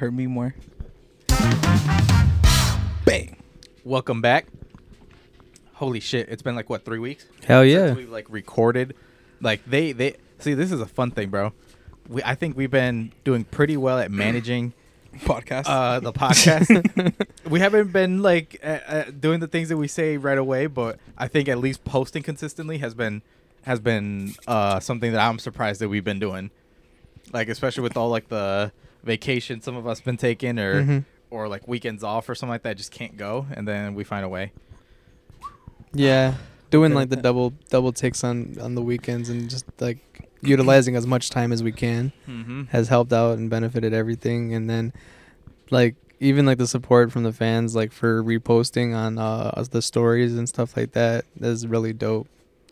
hurt me more. Bang. Welcome back. Holy shit! It's been like what three weeks? Hell since yeah. we've like recorded. Like they they see this is a fun thing, bro. We I think we've been doing pretty well at managing Podcast. uh the podcast. we haven't been like uh, uh, doing the things that we say right away, but I think at least posting consistently has been has been uh something that I'm surprised that we've been doing. Like especially with all like the vacation some of us been taking or Mhm. or like weekends off or something like that just can't go and then we find a way. Yeah, doing like the double double takes on on the weekends and just like utilizing as much time as we can Mm-hmm. has helped out and benefited everything. And then like even like the support from the fans like for reposting on uh the stories and stuff like that is really dope.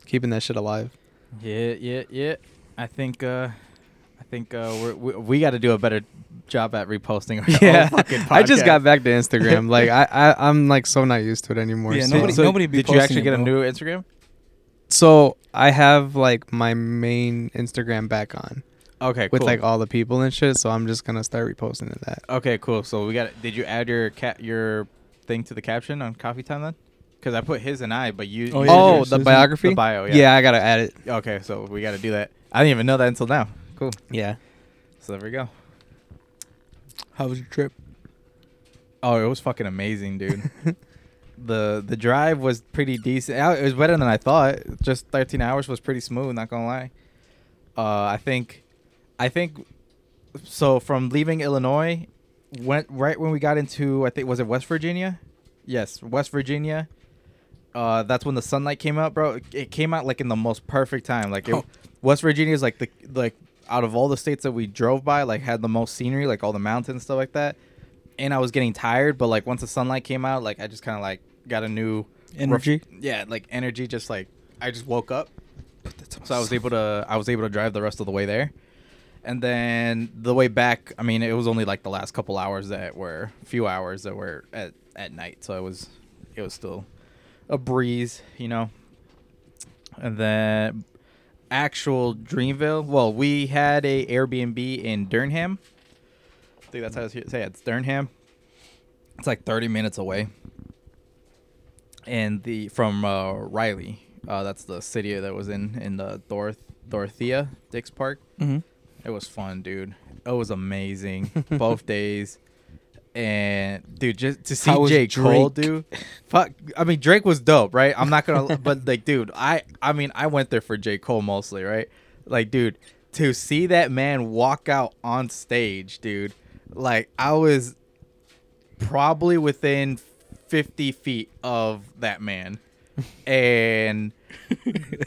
Keeping that shit alive. Yeah, yeah, yeah. I think uh I think uh we're, we we got to do a better job at reposting our Yeah, fucking I just got back to Instagram. like I, I I'm like so not used to it anymore. Yeah, so, nobody- So nobody be did you actually it, get a new Instagram? so I have like my main Instagram back on Okay, with cool. like all the people and shit. So I'm just gonna start reposting to that. Okay, cool. So we got. Did you add your cat your thing to the caption on Coffee Time then? Because I put his and I, but you. Oh, you oh, the biography. The bio, yeah. yeah, I gotta add it. Okay, so we got to do that. I didn't even know that until now. Cool. Yeah. So there we go. How was your trip? Oh, it was fucking amazing, dude. the The drive was pretty decent. It was better than I thought. Just 13 hours was pretty smooth. Not gonna lie. Uh, I think, I think, so from leaving Illinois, went right when we got into I think was it West Virginia? Yes, West Virginia. Uh, that's when the sunlight came out, bro. It- It came out like in the most perfect time. Like it, Oh. West Virginia is like the like out of all the states that we drove by, like had the most scenery, like all the mountains and stuff like that. And I was getting tired, but like once the sunlight came out, like I just kind of like got a new Energy. yeah, like energy. Just like I just woke up, Put that to so I was able to I was able to drive the rest of the way there, and then the way back. I mean, it was only like the last couple hours that were few hours that were at at night, so it was it was still a breeze, you know. And then actual Dreamville. Well, we had a Airbnb in Durham. I think that's how I say it. It's Durham. It's like 30 minutes away. And the from uh, Raleigh, uh, that's the city that was in in the Doroth- Dorothea Dix Park. Mhm. It was fun, dude. It was amazing both days. And dude, just to see How J Cole, dude. Fuck, I mean Drake was dope, right? I'm not gonna, but like, dude, I, I mean, I went there for J Cole mostly, right? Like, dude, to see that man walk out on stage, dude, like I was probably within 50 feet of that man, and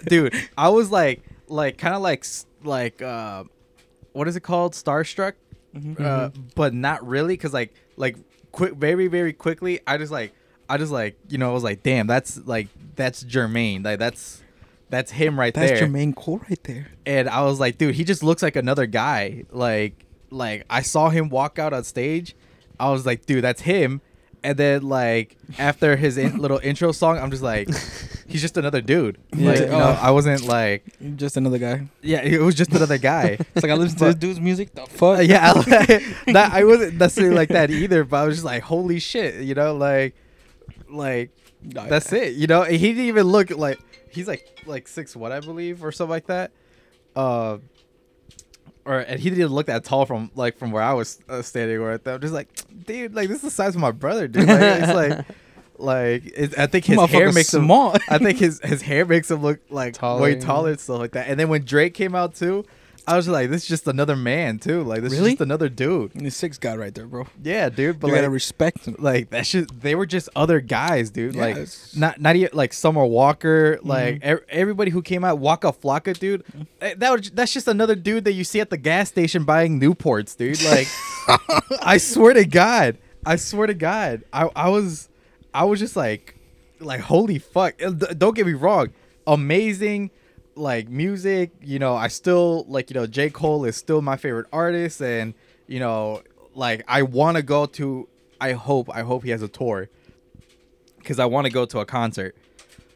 dude, I was like, like, kind of like, like, uh, what is it called? Starstruck, Mm-hmm. uh, but not really, cause like, like, quick, very, very quickly, I just like, I just like, you know, I was like, damn, that's like, that's Jermaine, like, that's, that's him right That's there That's Jermaine Cole right there. and I was like, dude, he just looks like another guy. Like, like I saw him walk out on stage. I was like, dude, that's him. And then like after his in- little intro song, I'm just like, he's just another dude. Like, Yeah. you know, Oh. I wasn't like, just another guy. yeah, it was just another guy. It's like I listen to this dude's music. The Uh, fuck? yeah, I, that, I wasn't necessarily like that either, but I was just like, holy shit, you know, like, like Nah, that's it. You know, he didn't even look like he's like like six what I believe or something like that. Uh, or and he didn't look that tall from like from where I was uh, standing. Or at that, I'm just like, dude, like this is the size of my brother, dude. Like, it's like, like it, I think his hair Motherfucker's makes him. small. I think his his hair makes him look like Taller, way taller and stuff like that. And then when Drake came out too, I was like, this is just another man too. Like this Really? is just another dude. The six guy right there, bro. Yeah, dude. But you like, gotta respect him. like that shit they were just other guys dude Yeah, like it's- not not even like summer walker like Mhm. e- everybody who came out waka flocka dude eh, that was that's just another dude that you see at the gas station buying newports dude like i swear to god i swear to god i i was i was just like like holy fuck. Don't get me wrong amazing like music you know i still like you know j. Cole is still my favorite artist and you know like i want to go to i hope i hope he has a tour. Because i want to go to a concert.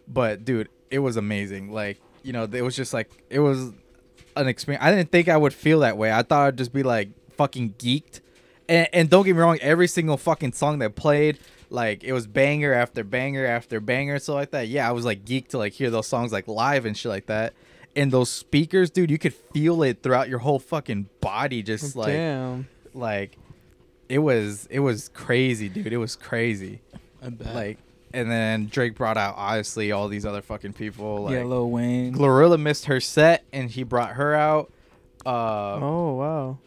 But dude it was amazing. Like you know it was just like it was an experience i didn't think i would feel that way. I thought i'd just be like fucking geeked. And, and don't get me wrong, every single fucking song that played, like it was banger after banger after banger stuff like that. Yeah, I was like geeked to like hear those songs like live and shit like that. And those speakers, dude, you could feel it throughout your whole fucking body, just like Damn. like it was it was crazy, dude. It was crazy. I bet. Like and then Drake brought out obviously all these other fucking people. Like yeah, Lil Wayne. Glorilla missed her set and he brought her out. Uh Oh wow.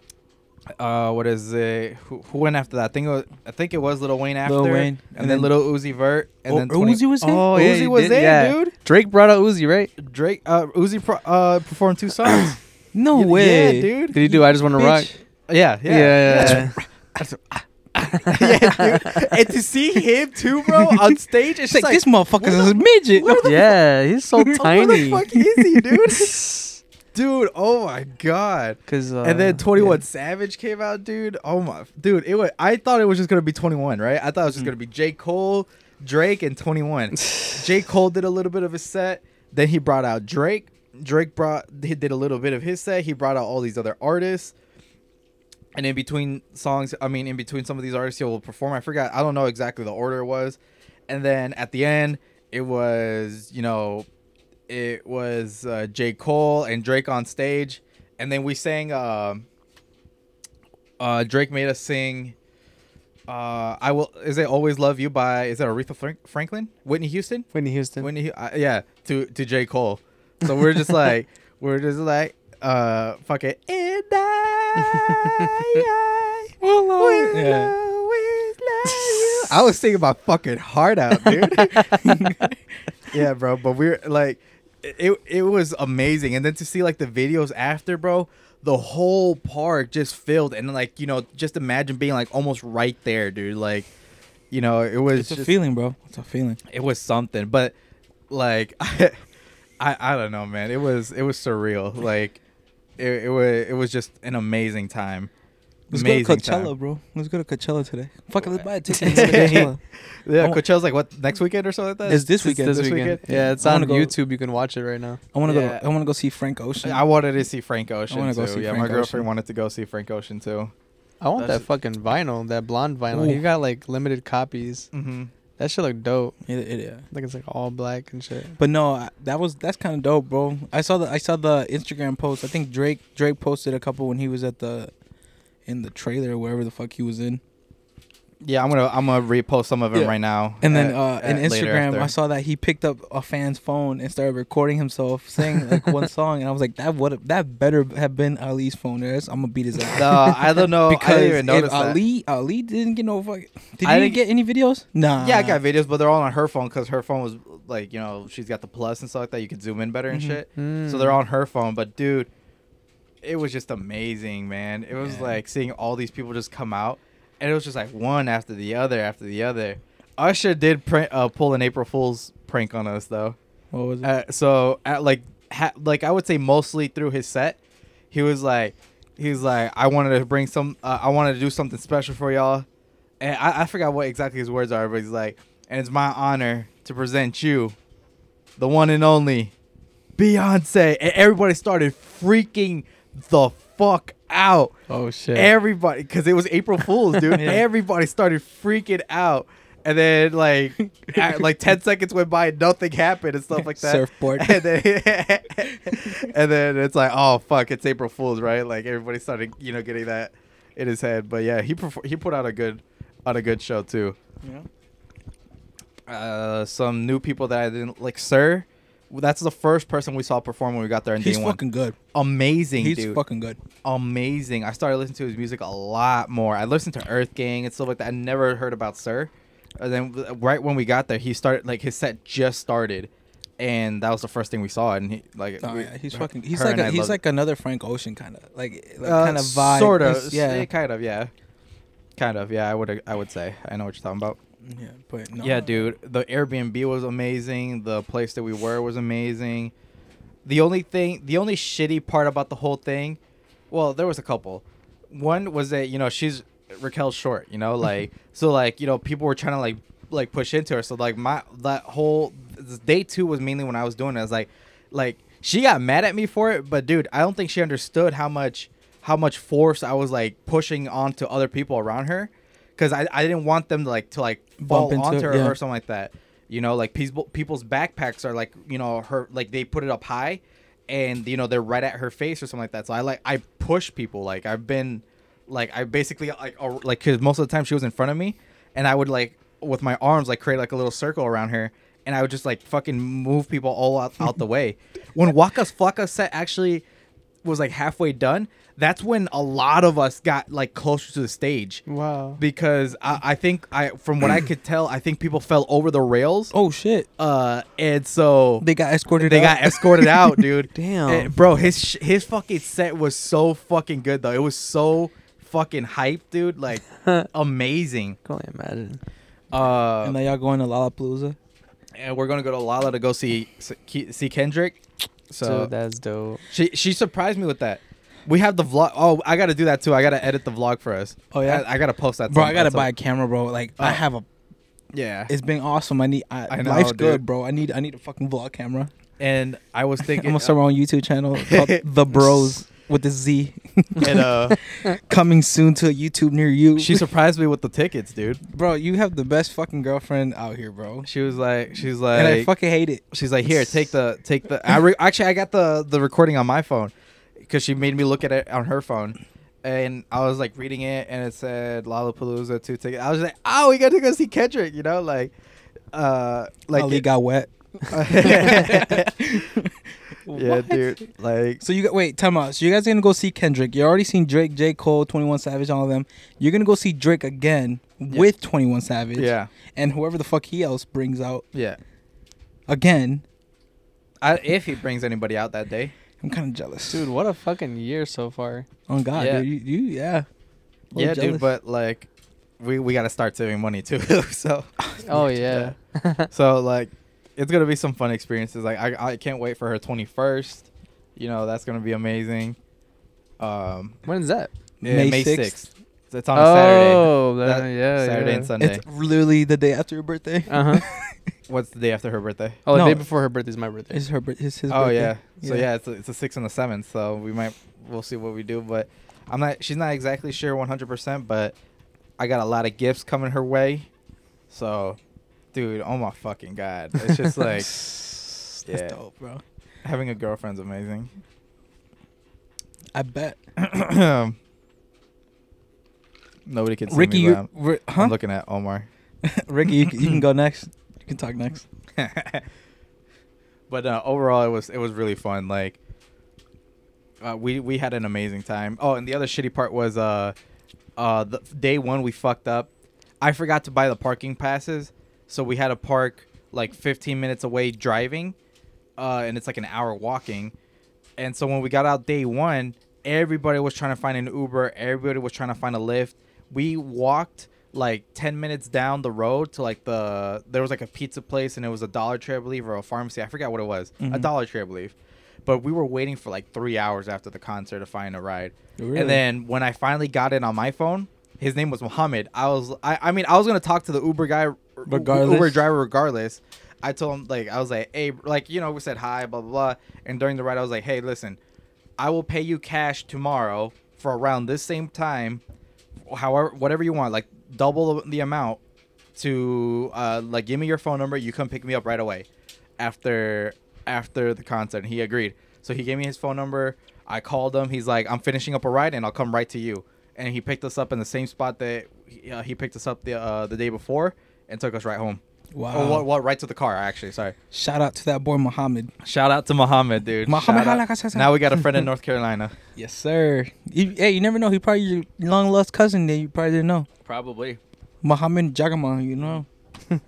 Uh what is it? Who, who went after that? I think it was, I think it was Lil Wayne after. Lil Wayne, and, and then then- Little Uzi Vert and Oh, then 20 Uzi was in? Oh Uzi yeah, he was did- in, yeah. dude. Drake brought out Uzi, right? Drake uh Uzi pro- uh performed two songs. No Yeah, way, yeah, dude. Did he do I just want to rock? Bitch. Yeah, yeah. Yeah. yeah. yeah, dude. And to see him too, bro, on stage, it's It's like, just this motherfucker is a midget. where the yeah, he's so tiny. Where tiny. the fuck is he, dude? Dude, oh my god. Cause uh, and then 21 yeah. Savage came out, dude. Oh my dude, it was I thought it was just gonna be 21, right? I thought it was just gonna be J. Cole, Drake, and 21. J. Cole did a little bit of his set. Then he brought out Drake. Drake brought he did a little bit of his set. He brought out all these other artists. And in between songs, I mean, in between some of these artists, he will perform. I forgot. I don't know exactly the order it was. And then at the end, it was you know, it was uh, J Cole and Drake on stage, and then we sang. Uh, uh, Drake made us sing. Uh, I will. Is it "Always Love You" by? Is it Aretha Franklin? Whitney Houston? Whitney Houston. Whitney, uh, yeah, to to J Cole. So we're just like we're just like uh fuck it. And I, I will Yeah. always love you. I was singing my fucking heart out, dude. yeah, bro. But we're like, it it was amazing, and then to see like the videos after, bro. The whole park just filled, and like you know, just imagine being like almost right there, dude. Like, you know, it was It's a just, feeling, bro. It's a feeling. it was something but like I, I i don't know man it was it was surreal like it, it was it was just an amazing time Let's amazing go to Coachella, time. bro. Let's go to Coachella today. Fuck it, let's buy a ticket. Yeah. Let's go to Coachella. yeah I wa- coachella's like what next weekend or something like that It's this It's weekend. this This weekend. weekend? Yeah, it's I on go- YouTube. You can watch it right now. I want to Yeah. go. I want to go see Frank Ocean. i wanted to see frank ocean wanna too go see yeah Frank my girlfriend Ocean. wanted to go see frank ocean too I want That's- that fucking vinyl, that blonde vinyl. He Ooh. got like limited copies. mm-hmm That shit look dope. It- it- yeah. Like it's like all black and shit. But no, I- that was that's kind of dope, bro. I saw the I saw the Instagram post. I think Drake Drake posted a couple when he was at the in the trailer or wherever the fuck he was in. yeah i'm gonna i'm gonna repost some of them Yeah. right now And then at- uh, in at later Instagram, after. I saw that he picked up a fan's phone and started recording himself saying like one song, and I was like, that would that better have been Ali's phone. There's I'm gonna beat his ass. no i don't know because i didn't even if that. Ali Ali didn't get no fuck. Did I you didn't- get any videos? Nah. Yeah, I got videos, but they're all on her phone because her phone was like, you know, she's got the plus and stuff like that. You could zoom in better and Mhm. shit. So Mm. they're on her phone. But dude, it was just amazing, man. It was Yeah. like seeing all these people just come out, and it was just like one after the other after the other. Usher did prank, uh, pull an April Fool's prank on us though. What was it? Uh, so at like ha- like I would say mostly through his set, he was like he was like I wanted to bring some uh, I wanted to do something special for y'all, and I, I forgot what exactly his words are, but he's like, and it's my honor to present you, the one and only, Beyonce, and everybody started freaking the fuck out. oh shit. Everybody, because it was April Fool's, dude. Yeah. Everybody started freaking out, and then like, at, like ten seconds went by, and nothing happened and stuff like that. Surfboard. And then, and then it's like, oh fuck, it's April Fool's, right? Like everybody started, you know, getting that in his head. But yeah, he perfor- he put out a good, on a good show too. Yeah. Uh, some new people that I didn't like, Sir. That's the first person we saw perform when we got there in He's day one. fucking good. Amazing, He's dude fucking good. amazing. I started listening to his music a lot more. I listened to Earth Gang and stuff like that. I never heard about Sir. And then right when we got there, he started like his set just started, and that was the first thing we saw. And he like, Oh we- yeah, he's fucking. He's her like and a, I he's loved like another Frank Ocean kind of like like Uh, kind of vibe. Sort of, He's- yeah, kind of, yeah, kind of, yeah. I would I would say I know what you're talking about. Yeah, but no. Yeah, dude. The Airbnb was amazing. The place that we were was amazing. The only thing, the only shitty part about the whole thing, well, there was a couple. One was that you know she's Raquel short, you know, like so like you know people were trying to like like push into her. So like my that whole day two was mainly when I was doing it. I was like, like she got mad at me for it, but dude, I don't think she understood how much how much force I was like pushing onto other people around her, because I, I didn't want them to like to like fall Bump into onto her yeah. or something like that. You know, like people people's backpacks are like you know her like they put it up high, and you know they're right at her face or something like that. So I like I push people like I've been like I basically like like because most of the time she was in front of me, and I would like with my arms like create like a little circle around her, and I would just like fucking move people all out, out the way. When Waka's Flocka set actually was like halfway done, that's when a lot of us got like closer to the stage Wow. because I, I think I from what I could tell, I think people fell over the rails. Oh shit! Uh, and so They got escorted. they out? got escorted out, dude. Damn. Eh, bro, his his fucking set was so fucking good though. It was so fucking hype, dude. Like amazing. can only imagine. Uh, and now y'all going to Lollapalooza. and we're gonna go to Lala to go see see Kendrick. So Dude, that's dope. she she surprised me with that. We have the vlog. Oh, I gotta do that too. I gotta edit the vlog for us. Oh, yeah? I, I gotta post that. Bro, I gotta buy a camera, bro. Like I Oh. have a. Yeah. It's been awesome. I need. I, I know, life's dude. good, bro. I need. I need a fucking vlog camera. And I was thinking, I'm gonna start my own YouTube channel called The Bros with the Z. and uh, Coming soon to a YouTube near you. she surprised me with the tickets, dude. bro, you have the best fucking girlfriend out here, bro. She was like, she's and I fucking hate it. she's like, here, take the, take the. I re- actually, I got the the recording on my phone because she made me look at it on her phone, and I was like reading it, and it said Lollapalooza two tickets. I was like, oh, we got to go see Kendrick, you know, like, uh, like, Ali got wet. yeah, What? dude, like, So you got wait, time out. So you guys are gonna go see Kendrick. You already seen Drake, J. Cole, Twenty One Savage, all of them. You're gonna go see Drake again Yeah. with Twenty One Savage. yeah, And whoever the fuck he else brings out yeah. again. I, if he brings anybody out that day, I'm kind of jealous, Dude, what a fucking year so far. Oh God, Yeah. dude, you, you yeah. Yeah, jealous. dude, but like, we we gotta start saving money too, so. Oh yeah. so like it's gonna be some fun experiences like i, I can't wait for her 21st you know that's gonna be amazing um when is that? yeah, May may 6th. 6th, it's on a saturday Oh, that, That- yeah, saturday yeah. and sunday it's literally the day after your birthday. Uh huh. what's the day after her birthday Oh, the No. day before her birthday is my birthday. It's her. bir- It's his birthday. oh birthday. yeah so yeah it's a, it's a six and a seven so we might we'll see what we do but i'm not she's not exactly sure 100% but i got a lot of gifts coming her way so dude oh my fucking god it's just like That's yeah. dope, bro. having a girlfriend's amazing I bet. Nobody can see Ricky, me. you, but I'm, Ri- I'm huh? looking at Omar. Ricky, you, can- you can go next. Can talk next. but uh, overall, it was it was really fun. Like, uh, we we had an amazing time. Oh, and the other shitty part was uh, uh, the day one we fucked up. I forgot to buy the parking passes, so we had to park like 15 minutes away driving, uh, and it's like an hour walking. And so when we got out day one, everybody was trying to find an Uber. Everybody was trying to find a lift. We walked like 10 minutes down the road to like the there was like a pizza place and it was a Dollar Tree I believe or a pharmacy. I forgot what it was. A Mhm. Dollar Tree I believe. But we were waiting for like three hours after the concert to find a ride. Really? And then when I finally got it on my phone, his name was Muhammad. I was I, I mean I was gonna talk to the Uber guy Regardless? Uber driver regardless. I told him like I was like, hey, like you know, we said hi, blah blah blah. And during the ride, I was like, hey, listen, I will pay you cash tomorrow for around this same time, however, whatever you want, like double the amount to uh like give me your phone number. You come pick me up right away after after the concert. And he agreed. So he gave me his phone number. I called him. He's like, I'm finishing up a ride and I'll come right to you. And he picked us up in the same spot that he, uh, he picked us up the uh, the day before and took us right home. Wow. Or what, what? Right to the car, actually. Sorry. Shout out to that boy Muhammad. Shout out to Muhammad, dude. Muhammad Shout out. Halakasasa. Now we got a friend in North Carolina. Yes, sir. You, hey, you never know. He probably your long lost cousin that you probably didn't know. Probably. Muhammad Jagama, you know.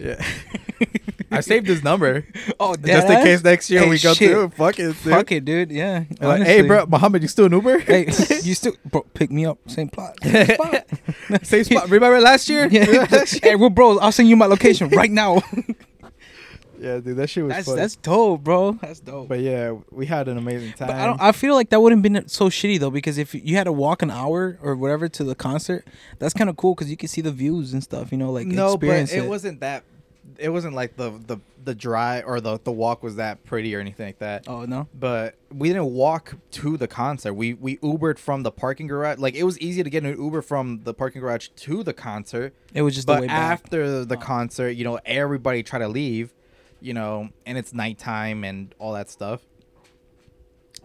Yeah. I saved his number Oh, just in case next year Hey, we go shit. through. Fuck it, dude. Fuck it, dude. Yeah. Like, hey, bro, Muhammad, you still an Uber? Hey, you still bro, pick me up. Same plot. Same spot. Same spot. Remember last year? yeah. hey, we're bros. I'll send you my location right now. Yeah, dude, that shit was that's funny. that's dope, bro. That's dope. But yeah, we had an amazing time. But I don't. I feel like that wouldn't been so shitty though, because if you had to walk an hour or whatever to the concert, that's kind of cool because you can see the views and stuff. You know, like no, but experience it, wasn't that it wasn't like the the the drive or the the walk was that pretty or anything like that. Oh no. But we didn't walk to the concert. We we Ubered from the parking garage. Like it was easy to get an Uber from the parking garage to the concert. It was just the But way back. after the Oh. concert, you know, everybody tried to leave, you know, and it's nighttime and all that stuff.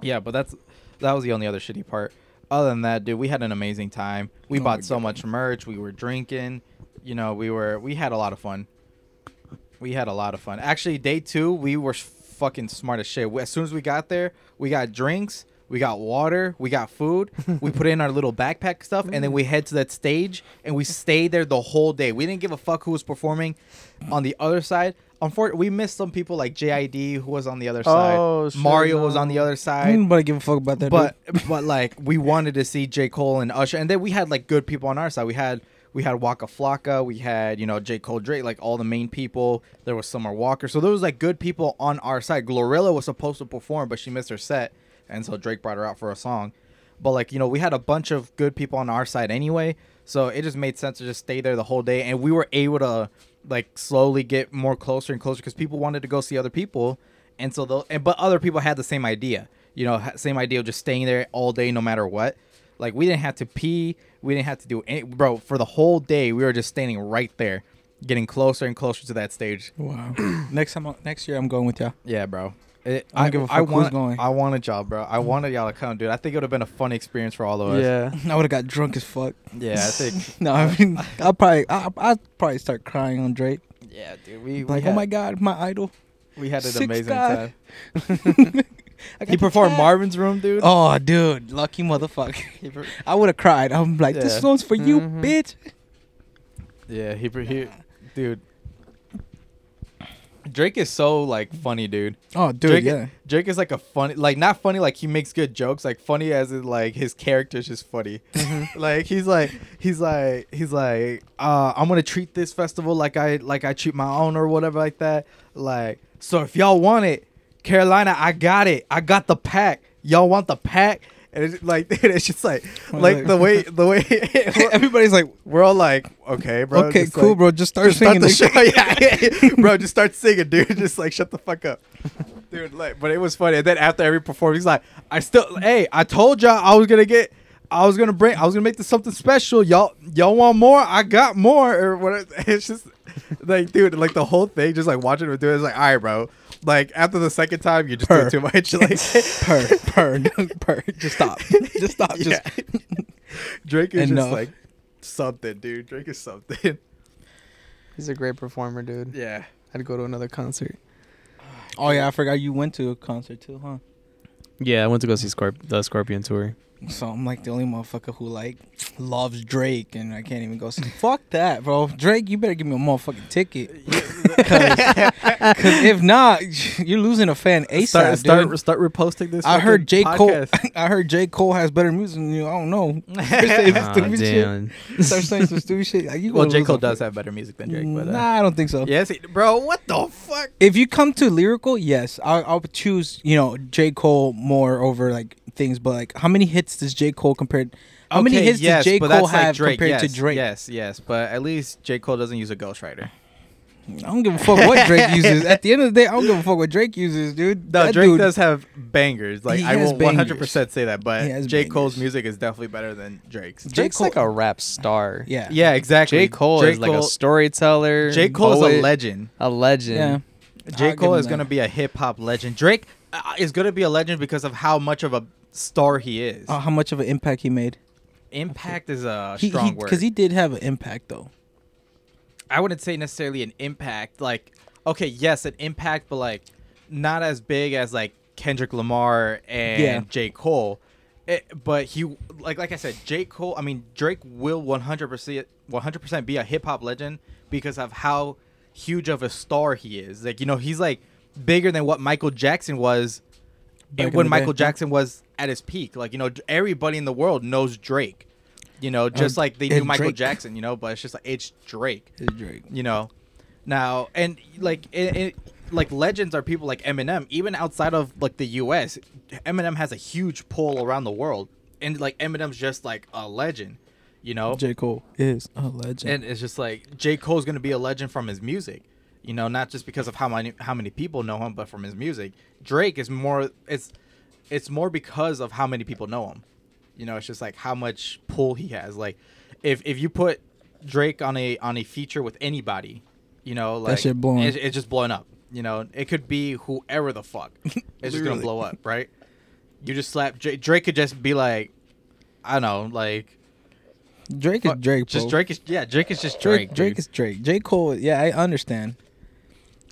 Yeah, but that's that was the only other shitty part. Other than that, dude, we had an amazing time. We Oh bought so God. much merch. We were drinking. You know, we were we had a lot of fun. We had a lot of fun. Actually, day two, we were fucking smart as shit. As soon as we got there, we got drinks, we got water, we got food. we put in our little backpack stuff, and then we head to that stage, and we stayed there the whole day. We didn't give a fuck who was performing on the other side. Unfortunately, we missed some people like JID who was on the other oh, side. Oh, shit, Mario was on the other I side nobody give a fuck about that. but but like we wanted to see J Cole and Usher, and then we had like good people on our side. We had we had Waka Flocka, we had you know J Cole, Drake, like all the main people. There was Summer Walker, so there was like good people on our side. Glorilla was supposed to perform, but she missed her set, and so Drake brought her out for a song. But like you know, we had a bunch of good people on our side anyway, so it just made sense to just stay there the whole day, and we were able to like slowly get more closer and closer because people wanted to go see other people, and so the and but other people had the same idea, you know, same idea of just staying there all day no matter what. Like we didn't have to pee, we didn't have to do any, bro. For the whole day, we were just standing right there, getting closer and closer to that stage. wow. next time, uh, next year, I'm going with y'all. Yeah, bro. It, I don't give a fuck who's want, going. I wanted y'all, bro. I wanted y'all to come, dude. I think it would have been a fun experience for all of us. Yeah. I would have got drunk as fuck. yeah. I think. No, I mean, I'll probably, I'll, I'll probably start crying on Drake. yeah, dude. We, we Like, had, oh my god, my idol. we had an Six amazing God. time. He performed cat. Marvin's Room, dude. Oh, dude, lucky motherfucker. Per- I would have cried. I'm like, this Yeah. song's for you, Mhm. bitch. Yeah, he, per- he dude. Drake is so like funny, dude. Oh, dude, Drake, yeah. Drake is like a funny, like not funny, like he makes good jokes, like funny as in like his character is just funny. like he's like he's like he's like uh, I'm gonna treat this festival like I like I treat my own or whatever like that. Like so, if y'all want it, Carolina, I got it. I got the pack. Y'all want the pack? And it's like it's just like like the way the way Everybody's like, we're all like okay, bro. okay, cool, like- bro. Just start singing. the show. Yeah, bro, just start singing, dude. Just like shut the fuck up, dude. Like, but it was funny. And then after every performance, he's like, "I still, hey, I told y'all I was gonna get, I was gonna bring, I was gonna make this something special. Y'all, y'all want more? I got more, or whatever." It's just like, dude, like the whole thing, just like watching him do it, it's like, all right, bro. Like after the second time, you just Purr. do too much. Like, purr, purr, purr. Just stop. Just stop. yeah. Just Drake is Enough. just like something, dude. Drake is something. He's a great performer, dude. yeah. I'd go to another concert. Oh yeah, I forgot you went to a concert too, huh? Yeah, I went to go see Scorp- the Scorpion tour. So I'm like the only motherfucker who like loves Drake, and I can't even go see. Fuck that, bro. Drake, you better give me a motherfucking ticket. Because if not, you're losing a fan ASAP, start, start, dude. start reposting this. I heard J fucking Cole. I heard J Cole has better music than you. I don't know. Start saying Aw, stupid shit. Start saying some stupid shit. Like, you well, gonna J Cole does have better music than Drake, but uh, Nah, I don't think so. yes, he, bro. What the fuck? If you come to lyrical, yes, I, I would choose you know J Cole more over like things. But like, how many hits does J Cole compared? How many hits yes, does J Cole that's like have Drake, compared yes, to Drake? Yes, yes, but at least J Cole doesn't use a ghostwriter. I don't give a fuck what Drake uses. At the end of the day, I don't give a fuck what Drake uses, dude. No, That Drake dude- does have bangers. Like I will one hundred percent say that, but has J Cole's music is definitely better than Drake's. J. Drake's Cole- like a rap star. Yeah, Yeah, exactly. J. Cole J. is like a storyteller. J Cole is a legend. A legend. yeah. J I'll Cole is him gonna be a hip hop legend. Drake uh, is gonna be a legend because of how much of a star he is. Uh, how much of an impact he made? Impact is a He strong word. because he did have an impact though. I wouldn't say necessarily an impact. Like, okay, yes, an impact, but like not as big as like Kendrick Lamar and Yeah. J. Cole. It, but he, like, like I said, J. Cole. I mean, Drake will one hundred percent, one hundred percent be a hip hop legend because of how huge of a star he is. Like, you know, he's like bigger than what Michael Jackson was In when Michael day. Jackson was at his peak. Like, you know, everybody in the world knows Drake. You know, just like they knew Michael Drake. Jackson. You know, but it's just like it's Drake It's Drake. you know now and like it, it, like legends are people like eminem even outside of like the us eminem has a huge pull around the world and like eminem's just like a legend you know J Cole is a legend. and it's just like j cole's gonna be a legend from his music You know, not just because of how many how many people know him, but from his music. Drake is more it's it's more because of how many people know him. You know, it's just like how much pull he has. Like if if you put Drake on a on a feature with anybody, you know, like shit blowing. It's, it's just blowing up. You know, it could be whoever the fuck. It's just gonna blow up, right? You just slap Drake, Drake could just be like, I don't know, like Drake is Drake. Just bro. Drake is yeah, Drake is just Drake. Drake. Drake is Drake. J Cole. Yeah, I understand.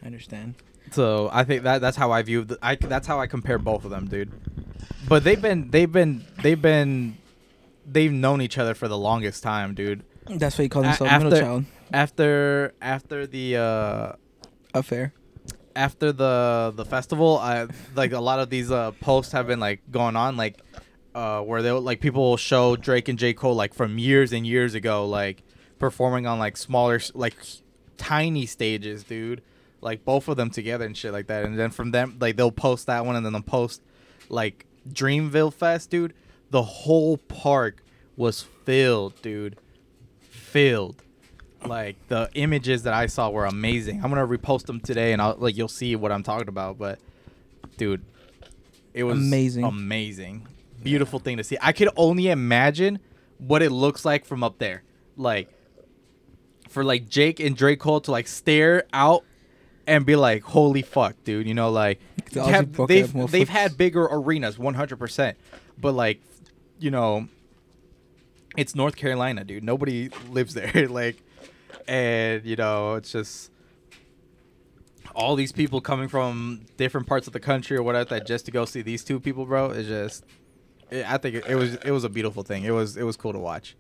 I understand. So I think that that's how I view. The, I that's how I compare both of them, dude. But they've been they've been they've been they've known each other for the longest time, dude. That's why he calls A- himself after- middle child. After after the uh Affair. after the the festival, I like a lot of these uh posts have been like going on like uh where they like people will show Drake and J Cole like from years and years ago like performing on like smaller like tiny stages, dude. Like both of them together and shit like that. And then from them like they'll post that one and then they'll post like Dreamville Fest, dude. The whole park was filled, dude. Filled like the images that I saw were amazing. I'm gonna repost them today, and I'll like you'll see what I'm talking about. But dude, it was Amazing. amazing, beautiful thing to see. I could only imagine what it looks like from up there, like for like Jake and Drake Cole to like stare out and be like, "Holy fuck, dude!" You know, like have- they've they've had bigger arenas, 100, percent but like you know, it's North Carolina, dude. Nobody lives there, like, and you know, it's just all these people coming from different parts of the country or whatever that just to go see these two people, bro. Is just, it, I think it, it was it was a beautiful thing. It was it was cool to watch,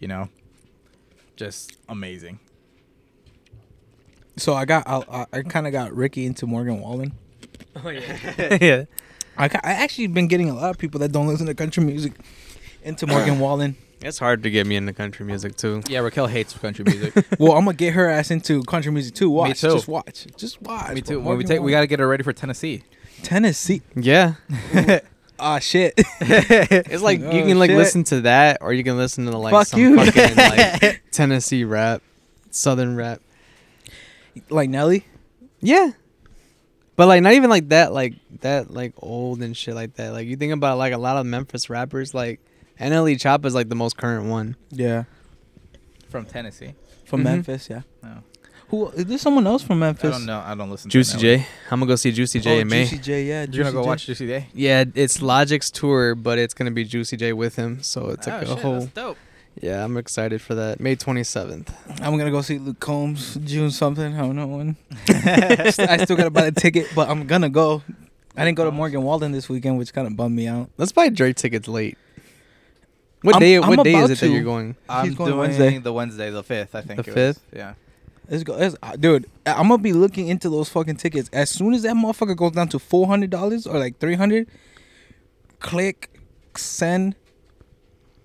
you know, just amazing. So I got I, I, I kind of got Ricky into Morgan Wallen. Oh yeah. yeah. I I actually been getting a lot of people that don't listen to country music into Morgan Wallen. It's hard to get me into country music too. Yeah, Raquel hates country music. Well, I'm gonna get her ass into country music too. Watch, too. just watch, just watch. Me too. When we take, we gotta get her ready for Tennessee. Tennessee. Yeah. Ah, shit. It's like Oh, you can like shit. listen to that or you can listen to the like Fuck some you. fucking like Tennessee rap, southern rap. Like Nelly. Yeah. But like not even like that like that like old and shit like that. Like you think about like a lot of Memphis rappers like NLE Choppa is like the most current one. Yeah, From Tennessee. from Mhm. Memphis. Yeah. No. Who is there? Someone else from Memphis? I Memphis? don't know. I don't listen. Juicy to Nelly. J. I'm gonna go see Juicy J oh, in May. Juicy J. Yeah, You're gonna go J. watch Juicy J. Yeah, it's Logic's tour, but it's gonna be Juicy J with him. So it's like oh, a shit, whole. that's dope. Yeah, I'm excited for that. May 27th. I'm gonna go see Luke Combs June something. I don't know when. I still gotta buy the ticket, but I'm gonna go. I didn't go to Morgan Wallen this weekend, which kind of bummed me out. Let's buy Drake tickets late. What I'm- day? I'm what day is about it that you're going? I'm going doing Wednesday. the Wednesday, the fifth. I think The it was. 5th? Yeah. Let's go, let's, uh, dude. I'm gonna be looking into those fucking tickets as soon as that motherfucker goes down to four hundred dollars or like three hundred. Click, send,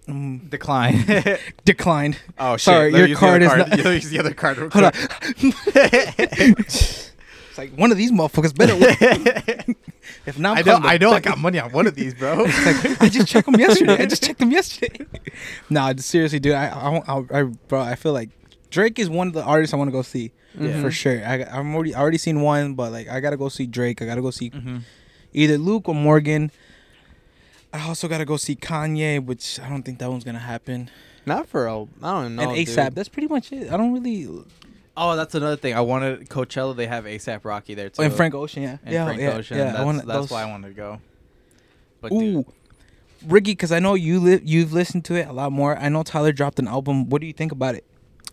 mm, Decline. declined. oh shit! Sorry, Let me your use the card other is not- use the other card. real Hold on. quick. It's like one of these motherfuckers better. Work. if not, I know. I the know. I got money on one of these, bro. I just checked them yesterday. I just checked them yesterday. nah, seriously, dude. I, I, I, I, bro, I feel like Drake is one of the artists I want to go see Yeah. for sure. I, I'm already, I already seen one, but like, I gotta go see Drake. I gotta go see mm-hmm. either Luke or Morgan. I also gotta go see Kanye, which I don't think that one's gonna happen. Not for a. I don't know. and ASAP. That's pretty much it. I don't really. Oh, that's another thing. I wanted Coachella. They have ASAP Rocky there too. Oh, and Frank Ocean, yeah, And yeah, Frank yeah, Ocean. yeah. That's, wanna, that's those, why I wanted to go. But Ooh, dude, Ricky, because I know you li- you've listened to it a lot more. I know Tyler dropped an album. What do you think about it?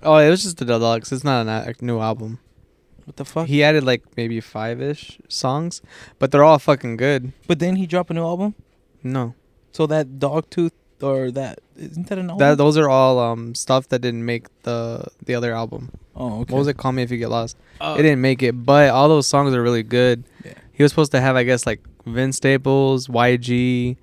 Oh, it was just a deluxe. It's not a new album. What the fuck? He added like maybe five ish songs, but they're all fucking good. but then he dropped a new album. No, So that Dogtooth or that isn't that an album? that those are all um stuff that didn't make the the other album. oh, okay. What was it? Call me if you get lost. uh, it didn't make it, but all those songs are really good. Yeah. He was supposed to have, I guess, like Vince Staples, YG,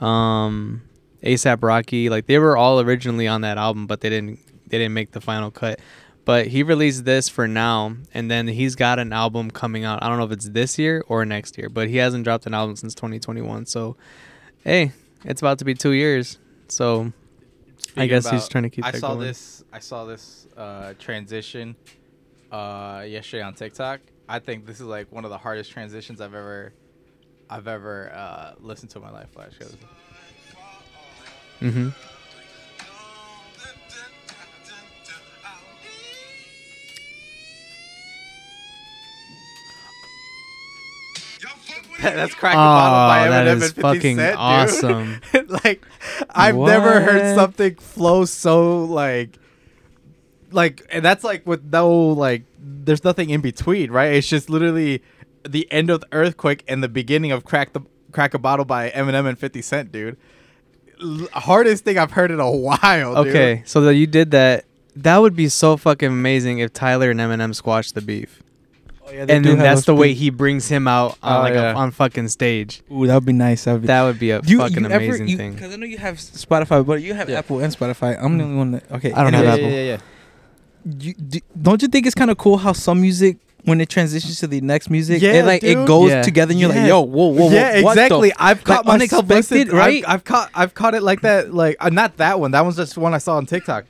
um, ASAP Rocky. Like they were all originally on that album, but they didn't they didn't make the final cut. But he released this for now, and then he's got an album coming out. I don't know if it's this year or next year, but he hasn't dropped an album since 2021. So, hey, it's about to be two years. So I speaking guess he's trying to keep. I saw going. this. I saw this uh, transition uh yesterday on TikTok. I think this is like one of the hardest transitions I've ever I've ever uh listened to in my life. Flash. Mm-hmm. That's crack a bottle oh, by Oh, that Eminem is and 50 fucking Cent, dude. awesome. like I've never heard something flow so like like and that's like with no like there's nothing in between, right? It's just literally the end of the earthquake and the beginning of crack the crack a bottle by Eminem and 50 Cent, dude. L- hardest thing I've heard in a while, dude. Okay, so that you did that. That would be so fucking amazing if Tyler and Eminem squashed the beef, Oh, yeah, and then that's the way he brings him out on Oh, like yeah. a, on fucking stage. Ooh, that would be nice. That would be. That would be a you, fucking you ever, amazing you, thing. Because I know you have Spotify, but you have Yeah. Apple and Spotify. I'm the only one that. Okay, I don't Yeah, have yeah, Apple. yeah, yeah. You, do, don't you think it's kind of cool how some music, when it transitions to the next music, Yeah, it like dude. it goes Yeah. together, and you're Yes. like, yo, whoa, whoa, whoa, yeah, what the exactly. I've caught Like, myself unexpected, right? I've, I've caught I've caught it like that. Like uh, not that one. That one's just one I saw on TikTok.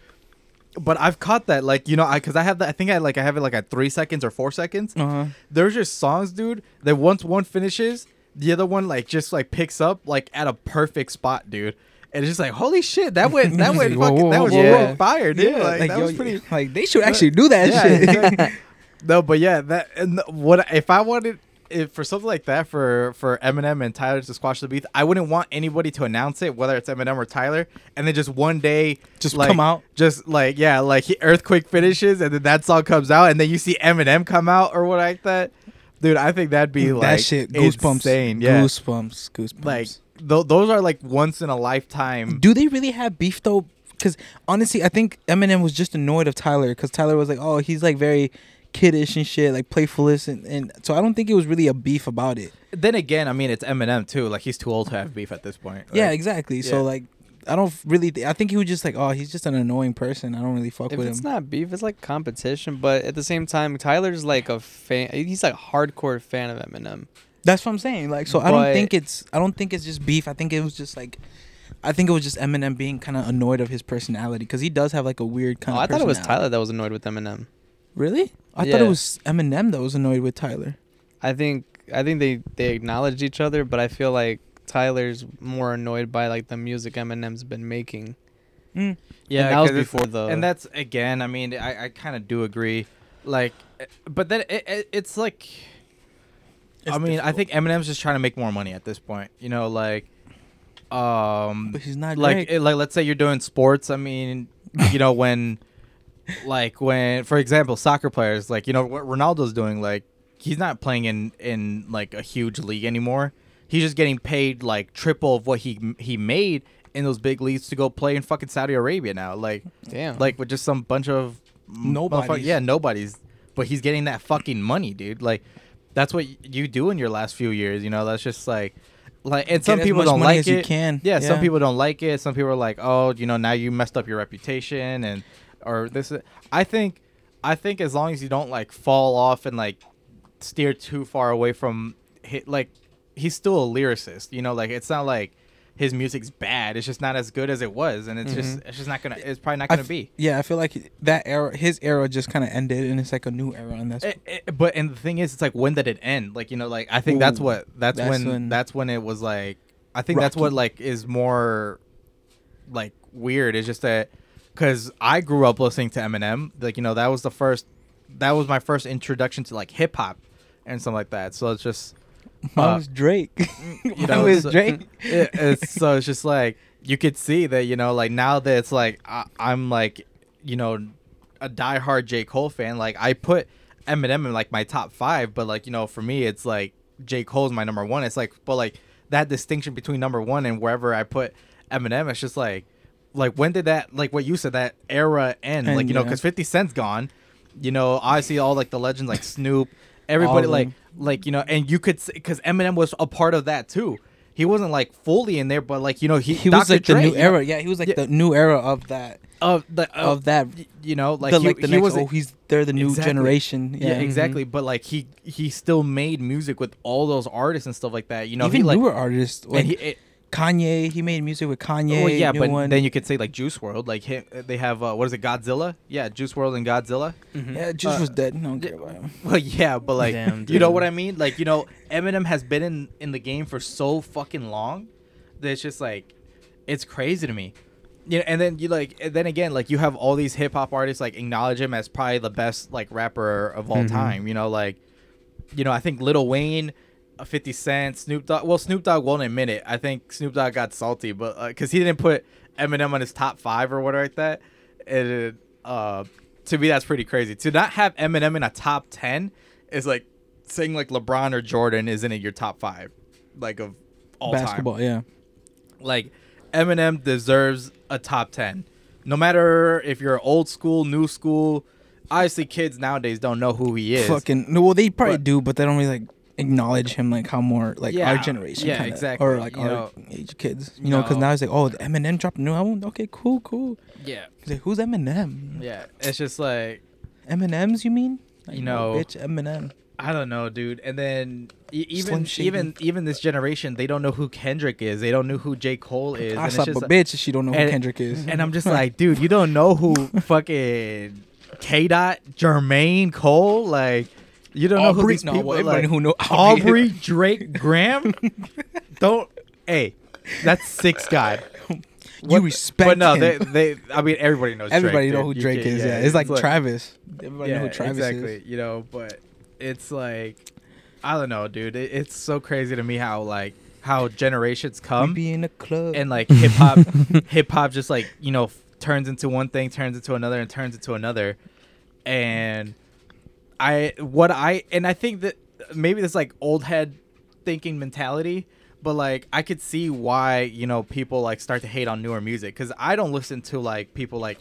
But I've caught that, like you know, I because I have that. I think I like I have it like at three seconds or four seconds. Uh-huh. There's just songs, dude, that once one finishes, the other one like just like picks up like at a perfect spot, dude. And it's just like, holy shit, that went that went Whoa, fucking whoa, that was real fire, dude. like, that yo, was pretty. Like they should actually do that Yeah, shit. no, but yeah, that and what if I wanted if for something like that for for Eminem and Tyler to squash the beef, I wouldn't want anybody to announce it, whether it's Eminem or Tyler, and then just one day Just like, come out? just like yeah, like he, Earthquake finishes, and then that song comes out, and then you see Eminem come out or what like that. Dude, I think that'd be like that shit, goosebumps, insane. Yeah, goosebumps, goosebumps. like th- those are like once in a lifetime. do they really have beef though? Because honestly, I think Eminem was just annoyed of Tyler because Tyler was like, oh, he's like very kiddish and shit, like playfulness, and, and so I don't think it was really a beef about it. Then again, I mean, it's Eminem too. Like he's too old to have beef at this point. yeah, exactly. yeah. So like, I don't really. Th- I think he was just like, oh, he's just an annoying person. I don't really fuck If with him. it's not beef, it's like competition. But at the same time, Tyler's like a fan. He's like a hardcore fan of Eminem. That's what I'm saying. Like, so I don't think it's. I don't think it's just beef. I think it was just like. I think it was just Eminem being kind of annoyed of his personality because he does have like a weird kind Oh, of. I thought it was. Tyler that was annoyed with Eminem. Really? I thought it was Eminem that was annoyed with Tyler. I think I think they they acknowledged each other, but I feel like Tyler's more annoyed by like the music Eminem's been making. Mm. Yeah, and that was before the. and that's again. I mean, I, I kind of do agree. Like, eh, but then it, it, it's like. I It's mean, I think Eminem's just trying to make more money at this point. You know, like, um, But he's not like Drake. eh, like let's say you're doing sports. I mean, you know when, like when for example, soccer players like you know what Ronaldo's doing. Like he's not playing in in like a huge league anymore. He's just getting paid like triple of what he he made in those big leagues to go play in fucking Saudi Arabia now. Like damn. like with just some bunch of m- Nobodies. motherfuck- Yeah, nobody's. But he's getting that fucking money, dude. Like that's what you do in your last few years. You know, that's just like, like, and some Get as people don't like as it. you can. Yeah, some people don't like it. Some people are like, oh, you know, now you messed up your reputation and or this. I think, I think as long as you don't like fall off and like steer too far away from hit, like he's still a lyricist. You know, like it's not like his music's bad. It's just not as good as it was, and it's just mm-hmm. it's just not gonna. It's probably not gonna f- be. Yeah, I feel like that era, his era, just kind of ended, and it's like a new era, and that's It- it- but and the thing is, it's like when did it end? Like you know, like I think that's what that's, that's when, when- that's when it was like. I think that's what like is more like weird. It's just that because I grew up listening to Eminem. Like you know, that was the first. That was my first introduction to like hip hop and something like that. So it's just mine uh, was Drake. you know, was so- Drake. it, it's so it's just like you could see that you know like now that it's like I, I'm like you know a diehard J Cole fan like I put Eminem in like my top five but like you know for me it's like J Cole's my number one it's like but like that distinction between number one and wherever I put Eminem it's just like like when did that like what you said that era end End, like you know yeah. because 50 Cent's gone you know obviously all like the legends like Snoop everybody of like like you know and you could because Eminem was a part of that too he wasn't like fully in there but like you know he He was like the new you know, era. Yeah, he was like Yeah. the new era of that. of the Of that. you know like the, he, like the he next. was oh, he's they're the new Exactly. generation. yeah, Yeah, mm-hmm. exactly but like he he still made music with all those artists and stuff like that you know Even he like newer artists. Like, and he it, Kanye. He made music with Kanye. well, yeah, new but one. then you could say like Juice WRLD. Like him, they have uh, what is it, Godzilla? Yeah, Juice WRLD and Godzilla. yeah, Juice uh, was dead. I don't care about him. Well, yeah, but like, Damn, you know what I mean? Like, you know, Eminem has been in in the game for so fucking long that it's just like, it's crazy to me. You know, and then you like, and then again, like you have all these hip hop artists like acknowledge him as probably the best like rapper of all Mhm. time. You know, like, you know, I think Little Wayne. Uh, 50 Cent, Snoop Dogg. Well, Snoop Dogg won't admit it. I think Snoop Dogg got salty, but because he didn't put Eminem on his top five or whatever like that, it uh, to me that's pretty crazy. To not have Eminem in a top ten is like saying like LeBron or Jordan isn't in your top five, like of all Basketball, time. yeah. Like Eminem deserves a top ten, no matter if you're old school, new school. Obviously, kids nowadays don't know who he is. Fucking well, they probably But- do, but they don't really like acknowledge him like how more like Yeah, our generation, yeah, kinda, exactly, or like you our know. age kids, you know, because now it's like, oh, the Eminem dropped a new album. Okay, cool, cool. Yeah, He's like, who's Eminem? yeah. It's just like M&M's, you mean? Like, You know, bitch, Eminem. I don't know, dude. And then e- even even even this generation, they don't know who Kendrick is. They don't know who J Cole is. I and it's slap a like- bitch if she don't know who Kendrick is. And I'm just like, dude, you don't know who fucking K Dot, Jermaine Cole, like you don't know who Aubrey- these no, people well, everybody like who know Aubrey, Drake, Graham. don't hey, that's six you What- respect But no, him. they they I mean everybody knows Everybody Drake, know who Drake is. Yeah, it's like, Travis. Everybody know who Travis exactly. is. You know, but it's like I don't know, dude. It, it's so crazy to me how like how generations We come be in a club and like hip hop hip hop just like, you know, f- turns into one thing, turns into another and turns into another. And I what I and I think that maybe this like old head thinking mentality, but like I could see why, you know, people like start to hate on newer music cuz I don't listen to like people like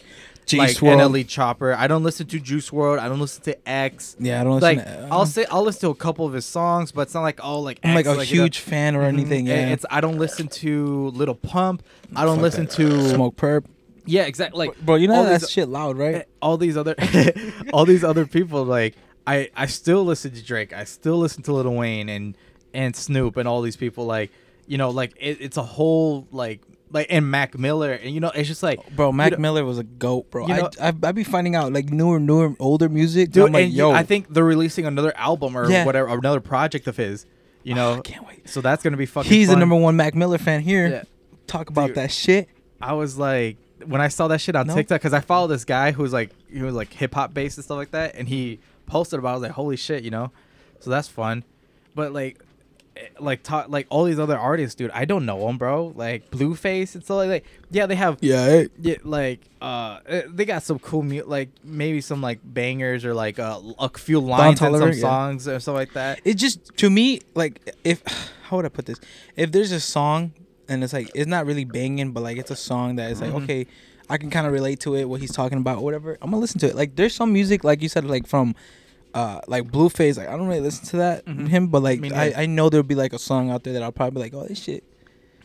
like Juice WRLD. NLE Chopper. I don't listen to Juice WRLD. I don't listen to X. Yeah, I don't listen Like to, I'll say I'll listen to a couple of his songs, but it's not like oh like I'm like X, a you know- huge fan or Mhm. anything. And Yeah, It's I don't listen to Little Pump. I don't Fuck listen that. to Smokepurpp. Yeah, exactly. Like Bro, you know all that these- shit loud, right? all these other all these other people like I I still listen to Drake. I still listen to Lil Wayne and and Snoop and all these people like you know like it, it's a whole like like and Mac Miller and you know it's just like Bro, Mac know- Miller was a goat, bro. you know- I, I I be finding out like newer, newer, older music. dude I'm like, and yo, I think they're releasing another album or Yeah. whatever or another project of his. You oh, know, I can't wait. so that's gonna be fucking. He's the number one Mac Miller fan here. Yeah. Talk about Dude. that shit. I was like, when I saw that shit on No? TikTok, because I follow this guy who's like, he was like hip hop based and stuff like that, and he posted about. it. I was like, holy shit, you know, so that's fun. But like, eh, like talk like all these other artists, dude, I don't know them, bro. Like Blueface and stuff like that. Yeah, they have. Yeah, Yeah, like uh, eh, they got some cool mu- like maybe some like bangers or like uh, a few lines in some yeah. songs or stuff like that. it just to me like if how would I put this? If there's a song and it's like it's not really banging, but like it's a song that is like Mhm. okay, I can kind of relate to it, what he's talking about, or whatever. I'm gonna listen to it. Like there's some music, like you said, like from. Uh, like Blueface, like I don't really listen to that Mhm. him, but like I. I know there'll be like a song out there that I'll probably be like, oh this shit,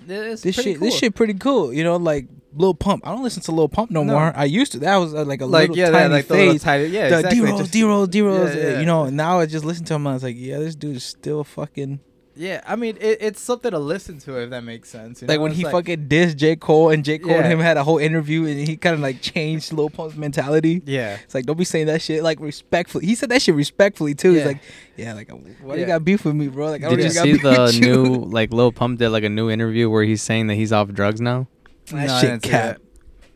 It's this shit, this shit pretty cool, you know, like Lil Pump. I don't listen to Lil Pump no, No. more. I used to. That was uh, like a like little yeah, tiny that, like phase. tiny, yeah, the exactly. D just- D Rose, D. Yeah, yeah. You know, now I just listen to him. I was like, yeah, this dude is still fucking. Yeah, I mean, it, it's something to listen to if that makes sense. you Like when It's he like- fucking dissed J Cole and J Cole and him had a whole interview and he kind of like changed Lil Pump's mentality. Yeah, It's like don't be saying that shit like respectfully. He said that shit respectfully too. He's like, yeah, like why you got beef with me, bro? Like I Did you even got see beef the with you. new like Lil Pump did like a new interview where he's saying that he's off drugs now? That No, shit didn't cap. that.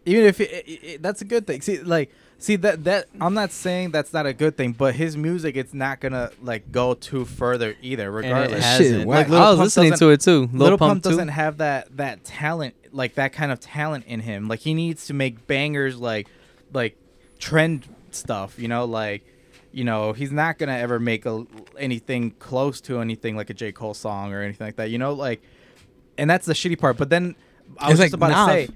Even if it, it, it- that's a good thing. See, like, see that that I'm not saying that's not a good thing, but his music, it's not gonna like go too further either. Regardless, Shit, Like, I was Pump listening to it too. Lil, Little Pump, Pump doesn't have that that talent, like that kind of talent in him. Like he needs to make bangers, like like trend stuff. You know, like you know he's not gonna ever make a, anything close to anything like a J Cole song or anything like that. You know, like, and that's the shitty part. But then I It's was just like about Nav. to say.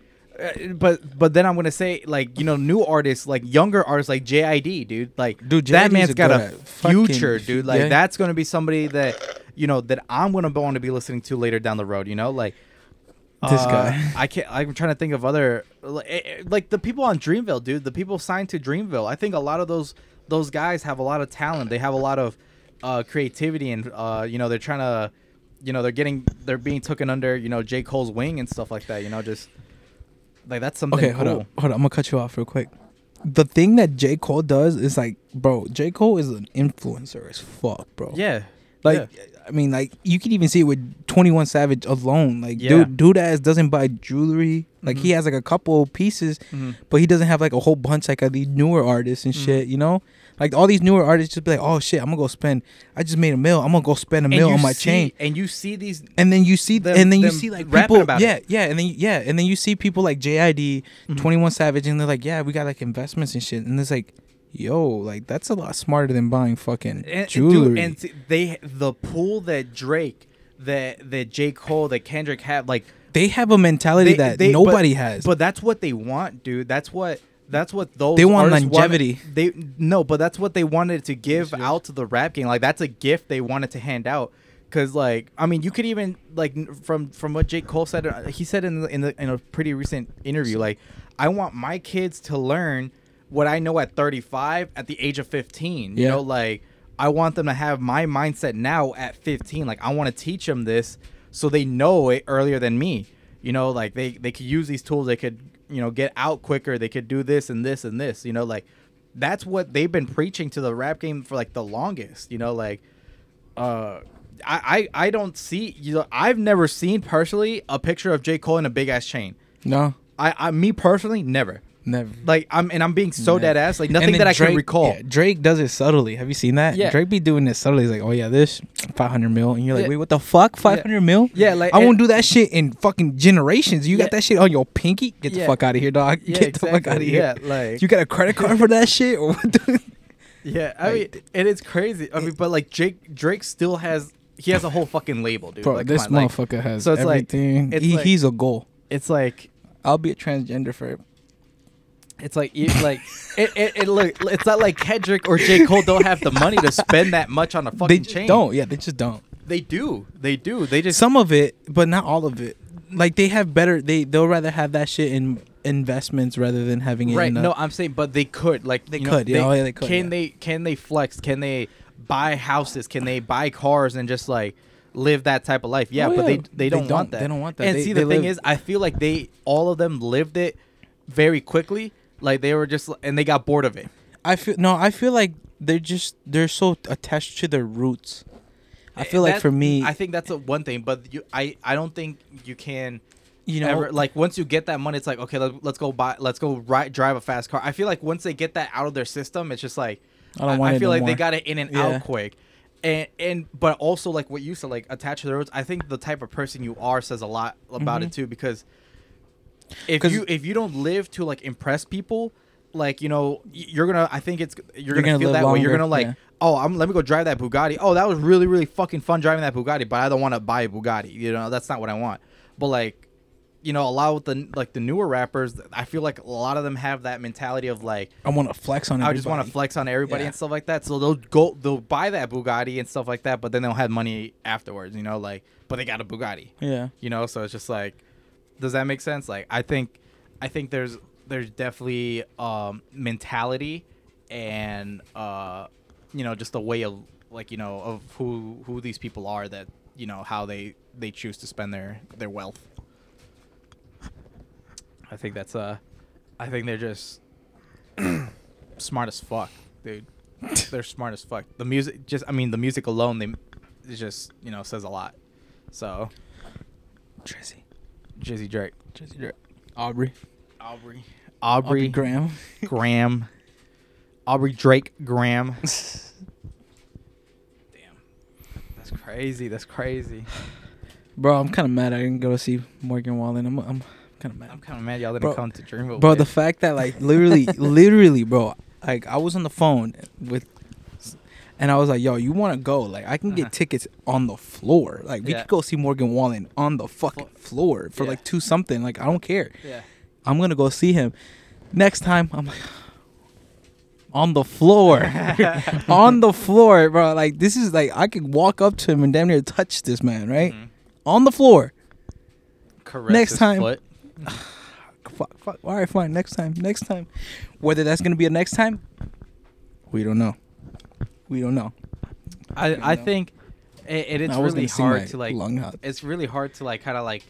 Uh, But but then I'm gonna say like you know new artists like younger artists like JID dude like Dude, that man's a got a at fucking- future dude like yeah. that's gonna be somebody that you know that I'm gonna want to be listening to later down the road you know like This uh, guy. I can't I'm trying to think of other like, eh, eh, like the people on Dreamville dude the people signed to Dreamville I think a lot of those those guys have a lot of talent they have a lot of uh, creativity and uh, you know they're trying to you know they're getting they're being taken under you know J Cole's wing and stuff like that. You know, just like that's something Okay, cool. hold on, hold on. I'm gonna cut you off real quick. The thing that J Cole does is like, bro, J Cole is an influencer as fuck, bro. Yeah, Like, I mean, like you can even see it with Twenty One Savage alone. Like, Yeah. dude, dude ass doesn't buy jewelry. Like, he Mhm. has like a couple pieces, Mhm. but he doesn't have like a whole bunch like of these newer artists and Mhm. shit. You know, like all these newer artists just be like, oh shit, I'm gonna go spend. I just made a mill. I'm gonna go spend a mill on my see- chain. and you see these. And then you see, them- and then you see like people, about yeah, it. yeah, and then yeah, and then you see people like JID, Mhm. Twenty One Savage, and they're like, yeah, we got like investments and shit, and it's like, yo, like that's a lot smarter than buying fucking and, jewelry. dude, and they the pool that Drake, that that J Cole, that Kendrick have, like they have a mentality They- that they- but- nobody has. But that's what they want, dude. That's what that's what those They want longevity. wanted- they no, but that's what they wanted to give Sure. out to the rap game. Like that's a gift they wanted to hand out. Cause like I mean, you could even like from from what J Cole said. uh, He said in the, in the in a pretty recent interview, like I want my kids to learn what I know at 35 at the age of 15. You Yeah. know, like I want them to have my mindset now at 15. Like I want to teach them this so they know it earlier than me. You know, like they they could use these tools. They could you know get out quicker. They could do this and this and this. You know, like that's what they've been preaching to the rap game for like the longest. You know, like uh. I, I, I don't see you know I've never seen personally a picture of J Cole in a big ass chain. no, I, I me personally never never. like I'm and I'm being so Yeah. dead ass like nothing that I Drake, can recall. yeah, Drake does it subtly. Have you seen that? Yeah. Drake be doing this subtly. He's like, oh yeah, this 500 mil, and you're like, Yeah. wait, what the fuck? 500 mil? Yeah, like I won't do that shit in fucking generations. You Yeah. got that shit on your pinky? Get the fuck out of here, dog. Yeah, Get the fuck out of here. Yeah, like You got a credit card for that shit? Or what the- Yeah, I Like- mean, and it's crazy. I mean, but like Jake Drake still has he has a whole fucking label, dude. Bro, like, this on, like, motherfucker has so it's like- everything. it's he, like- he's a goal. it's like I'll be a transgender for. It's like you- like it, it, it look it's not like Kendrick or J Cole don't have the money to spend that much on a They fucking just chain. don't. Yeah, they just don't. They do. They do. They just Some of it, but not all of it. Like they have better. They they'll rather have that shit in investments rather than having it. right. In No, I'm saying, but they could like They you know, could, yeah. Oh, yeah, they could, Can yeah. they? Can they flex? Can they buy houses? Can they buy cars and just like live that type of life? Yeah, Oh, but yeah. they they They don't, don't. want that. They don't want that. And They- see, the thing live- is, I feel like they all of them lived it very quickly. Like they were just and they got bored of it. I feel no. I feel like they're just they're so attached to their roots. I feel like for me, I think that's a one thing, but you, I I don't think you can. you know, ever, like once you get that money, it's like okay, let, let's go buy, let's go ride, drive a fast car. I feel like once they get that out of their system, it's just like I don't want I feel like they got it in and Yeah. out quick, and and but also like what you said, like attached to the roots. I think the type of person you are says a lot about Mhm. it too, because if you if you don't live to like impress people. Like you know, you're gonna. I think it's you're, You're gonna, gonna feel that way. You're gonna like, yeah. oh, I'm let me go drive that Bugatti. Oh, that was really really fucking fun driving that Bugatti, but I don't want to buy a Bugatti. You know, that's not what I want. But like, you know, a lot with the like the newer rappers, I feel like a lot of them have that mentality of like, I want to flex on. I just want to flex on everybody Yeah. and stuff like that. So they'll go, they'll buy that Bugatti and stuff like that, but then they'll have money afterwards. You know, like, but they got a Bugatti. Yeah, You know, so it's just like, does that make sense? Like, I think, I think there's there's definitely um mentality and uh you know just a way of like you know of who who these people are that you know how they they choose to spend their their wealth. I think that's uh i think they're just smart as fuck dude. They're smart as fuck. The music just i mean the music alone they it just you know says a lot. So Tracy, jizzy drake Tracy, Drake. Aubrey, aubrey Aubrey aubrey Graham. graham aubrey drake graham damn that's crazy that's crazy Bro, I'm kind of mad. I didn't go to see Morgan Wallen. I'm I'm kind of mad. i'm kind of mad y'all didn't Bro- come to dreamville bro with the fact that like literally literally bro like i was on the phone with and i was like yo you want to go like i can get Uh-huh. tickets on the floor like we Yeah. could go see morgan wallen on the fucking floor for Yeah. like two something like i don't care yeah i'm gonna go see him next time i'm like on the floor on the floor bro like this is like i could walk up to him and damn near touch this man right Mhm. on the floor Correct. Next time. fuck, fuck. All right, fine. Next time. Next time. Whether that's gonna be a next time, we don't know. We don't know. I, You I know? think it, it, it's I was really gonna sing my hard to like. lung out. It's really hard to like kind of like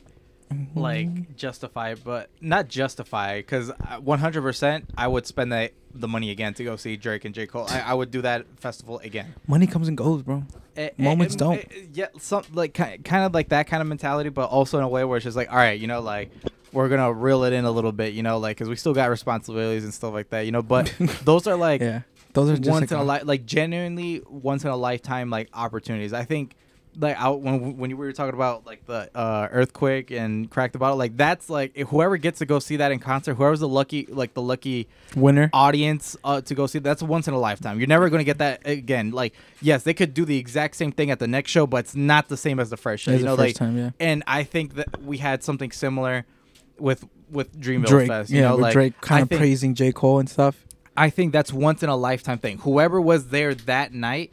like justify, but not justify because 100 percent I would spend that the money again to go see Drake and J Cole. I, I would do that festival again. Money comes and goes, bro. Eh, Moments eh, don't. eh, Yeah, some like kind kind of like that kind of mentality, but also in a way where it's just like, all right, you know, like we're gonna reel it in a little bit, you know, like because we still got responsibilities and stuff like that, you know. But those are like Yeah, those are just once like in a life, like genuinely once in a lifetime, like opportunities. I think, like out when when you were talking about like the uh, earthquake and crack the bottle, like that's like whoever gets to go see that in concert, whoever's the lucky, like the lucky winner. audience uh, to go see, that's once in a lifetime. You're never gonna get that again. Like yes, they could do the exact same thing at the next show, but it's not the same as the first show. You the know, first like time, yeah. and I think that we had something similar with with Dreamville Drake, Fest. You yeah, know, with like Drake kind I of think- praising J Cole and stuff. I think that's once in a lifetime thing. Whoever was there that night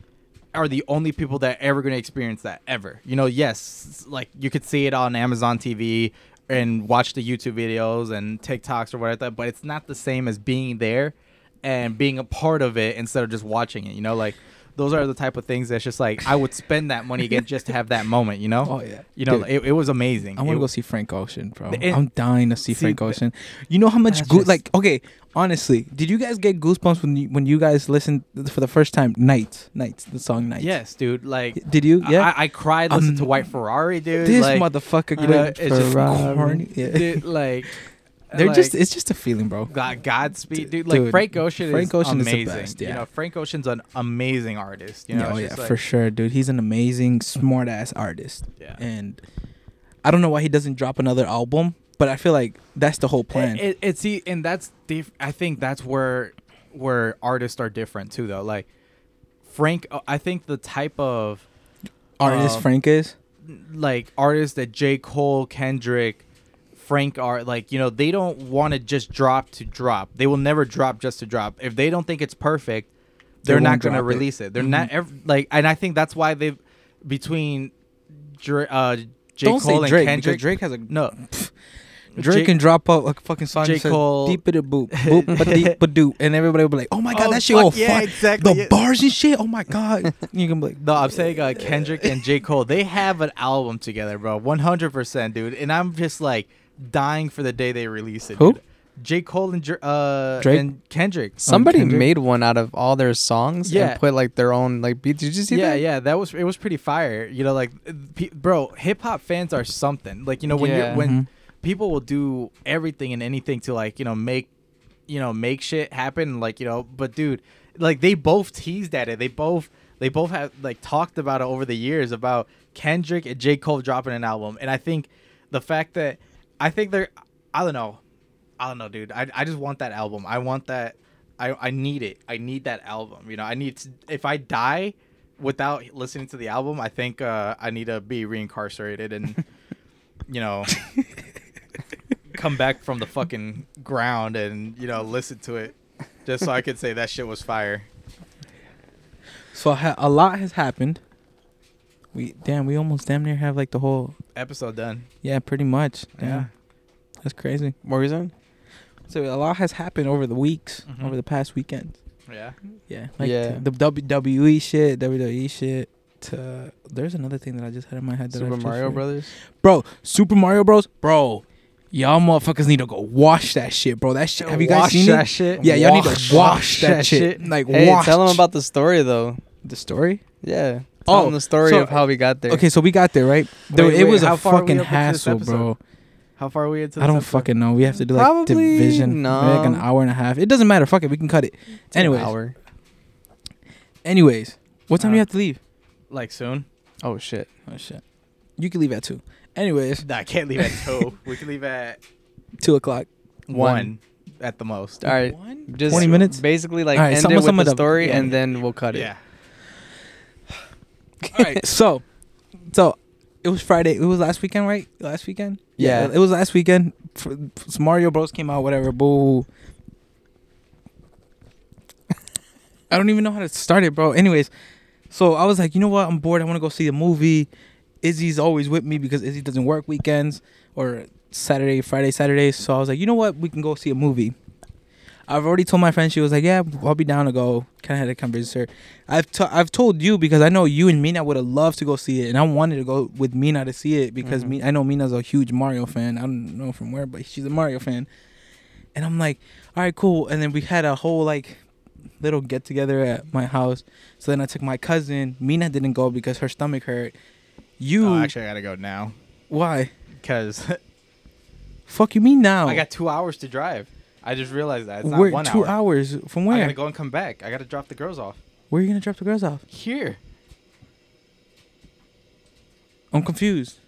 are the only people that are ever going to experience that ever. You know, yes, like you could see it on Amazon TV and watch the YouTube videos and TikToks or whatever, but it's not the same as being there and being a part of it instead of just watching it. You know, like those are the type of things that's just like I would spend that money again just to have that moment. You know, Oh yeah, you know, Dude, it, it was amazing. I want to go see Frank Ocean, bro. And- I'm dying to see, see, Frank Ocean. You know how much just- like okay, honestly, did you guys get goosebumps when you, when you guys listened for the first time Nights, Nights, the song Nights? Yes, dude. Like Did you? Yeah. I, I cried listening to Um, White Ferrari, dude. this like, motherfucker you know, went it's just Ferrari. corny. Yeah. dude, like They're like, just it's just a feeling, bro. God, Godspeed, dude. Like Dude, Frank Ocean Frank is Ocean is amazing. best, You know, Frank Ocean's an amazing artist. You know, oh yeah, like- for sure, dude. He's an amazing, smart ass artist, Yeah. and I don't know why he doesn't drop another album, but I feel like that's the whole plan. It, it, it's see, and that's diff- I think that's where where artists are different too, though. Like Frank, uh, I think the type of artist um, Frank is. like artists that J. Cole, Kendrick, Frank are like, you know, they don't want to just drop to drop. They will never drop just to drop. If they don't think it's perfect, They they're not won't going to release it. They're not ever like, and I think that's why they've between uh, J. Don't Cole say Drake and Kendrick. Drake has a no, Drake J- can drop up a fucking song J. Cole- deep it a boop boop deep ba doop and everybody will be like, oh my god, Oh, that shit fuck all yeah, fun. exactly, The yeah. bars and shit. Oh my god, you can be like, No, I'm saying uh, Kendrick and J. Cole, they have an album together, bro. 100%, dude. And I'm just like dying for the day they release it. Who? dude. J. Cole and Dr- uh, Drake? and Kendrick. Somebody Kendrick? made one out of all their songs Yeah. and put like their own like beats. Did you see yeah, that? yeah, that was it was pretty fire. You know, like pe- bro, hip hop fans are something. Like you know when Yeah. you when Mhm. people will do everything and anything to like you know make you know make shit happen. Like you know, but dude, like they both teased at it. They both they both have like talked about it over the years about Kendrick and J Cole dropping an album. And I think the fact that I think they're I don't know. I don't know, dude. I, I just want that album. I want that. I, I need it. I need that album. You know, I need to. If I die without listening to the album, I think uh, I need to be reincarcerated and, you know, come back from the fucking ground and you know listen to it, just so I could say that shit was fire. so a lot has happened. We damn, we almost damn near have like the whole Episode done. yeah, pretty much. Yeah. Yeah, that's crazy. What were you saying? So a lot has happened over the weeks, Mhm. over the past weekends. Yeah. Yeah, like Yeah. the WWE shit, WWE shit. To there's another thing that I just had in my head that I Super Mario forgot. Brothers. bro. Super Mario Bros, bro. Y'all motherfuckers need to go wash that shit, bro. That shit. Have you guys Wash seen that it? shit? Yeah, y'all need to wash that, that shit. shit. Like Hey, wash. tell them about the story though. the story. Yeah. Oh, them the story so- of how we got there. Okay, so we got there right. There, Wait, it was a far are we fucking up into this hassle, bro. How far are we into? This I don't episode? fucking know. We have to do like Probably division, no. like an hour and a half. It doesn't matter. Fuck it, we can cut it. It's an Anyways, hour. anyways, what time do Uh, you have to leave? Like soon? Oh shit. Oh shit, you can leave at two. Anyways, Nah, I can't leave at two. we can leave at two o'clock. one, One. at the most. All right. One? Just 20 minutes? Basically, like All right, end it with sum the story, Yeah. and then we'll cut it. Yeah. All right, so, so it was Friday. It was last weekend, right? Last weekend. Yeah. it was last weekend. F- f- Mario Bros came out. Whatever. Boo. I don't even know how to start it, bro. Anyways, so I was like, you know what? I'm bored. I want to go see a movie. Izzy's always with me because Izzy doesn't work weekends or Saturday, Friday, Saturdays. So I was like, you know what? We can go see a movie. I've already told my friend. She was like, "Yeah, I'll be down to go." Kind of had a conversation. I've t- I've told you because I know you and Mina would have loved to go see it, and I wanted to go with Mina to see it because Mhm. me I know Mina's a huge Mario fan. I don't know from where, but she's a Mario fan. And I'm like, all right, cool. And then we had a whole like little get together at my house. So then I took my cousin. Mina didn't go because her stomach hurt. You Oh, actually, I gotta go now why? because Fuck you mean now? I got two hours to drive. I just realized that it's not Where- one two hour. hours from where? I where? gotta go and come back. I gotta drop the girls off Where are you gonna drop the girls off? here. I'm confused.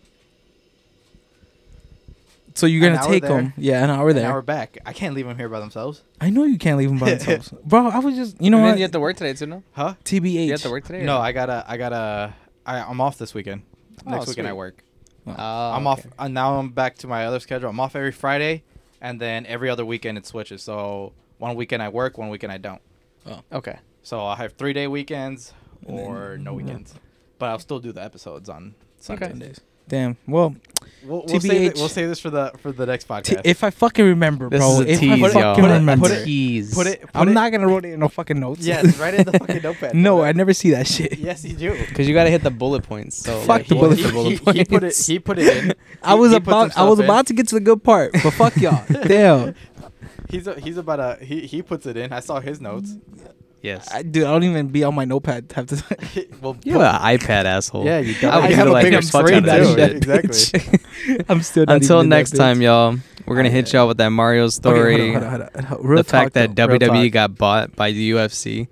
So you're An gonna hour take there, them? Yeah, an hour there. An there. hour back. I can't leave them here by themselves. I know you can't leave them by themselves, bro. I was just, you know and then what? you have to work today too, no? Huh? TBH. You have to work today. or No, I gotta. I gotta. I, I'm off this weekend. Oh, Next weekend I sweet. work. Oh, I'm off. Uh, now I'm back to my other schedule. I'm off every Friday, and then every other weekend it switches. So one weekend I work, one weekend I don't. Oh. Okay. So I'll have three day weekends And then- or no mm-hmm. weekends, but I'll still do the episodes on Sundays. Okay. Sundays. Damn. Well, We'll, we'll, save it, we'll save this for the for the next t- podcast. if I fucking remember, This bro. is a if tease, I y'all. fucking Put it- remember, put it- tease. put it. Put I'm it, not gonna write it in no fucking notes. Yes, write it in the fucking notepad. no, I never see that shit. Yes, you do. Because you gotta hit the bullet points. So Fuck like, the what bullet is he, points. he, he put it. He put it in. I was He- he put about, I was in. about to get to the good part, but fuck y'all. Damn, He's a, he's about a he he puts it in. I saw his notes. Yes. I, dude, I don't even be on my notepad half the time. well, You have an iPad asshole. yeah, you got. I would have a utilize big screen out too. that shit. Exactly. I'm still not Until even next time, y'all. We're gonna hit y'all with that Mario story. hold hold on, hold on, hold on. The fact talk, that WWE got bought by the UFC.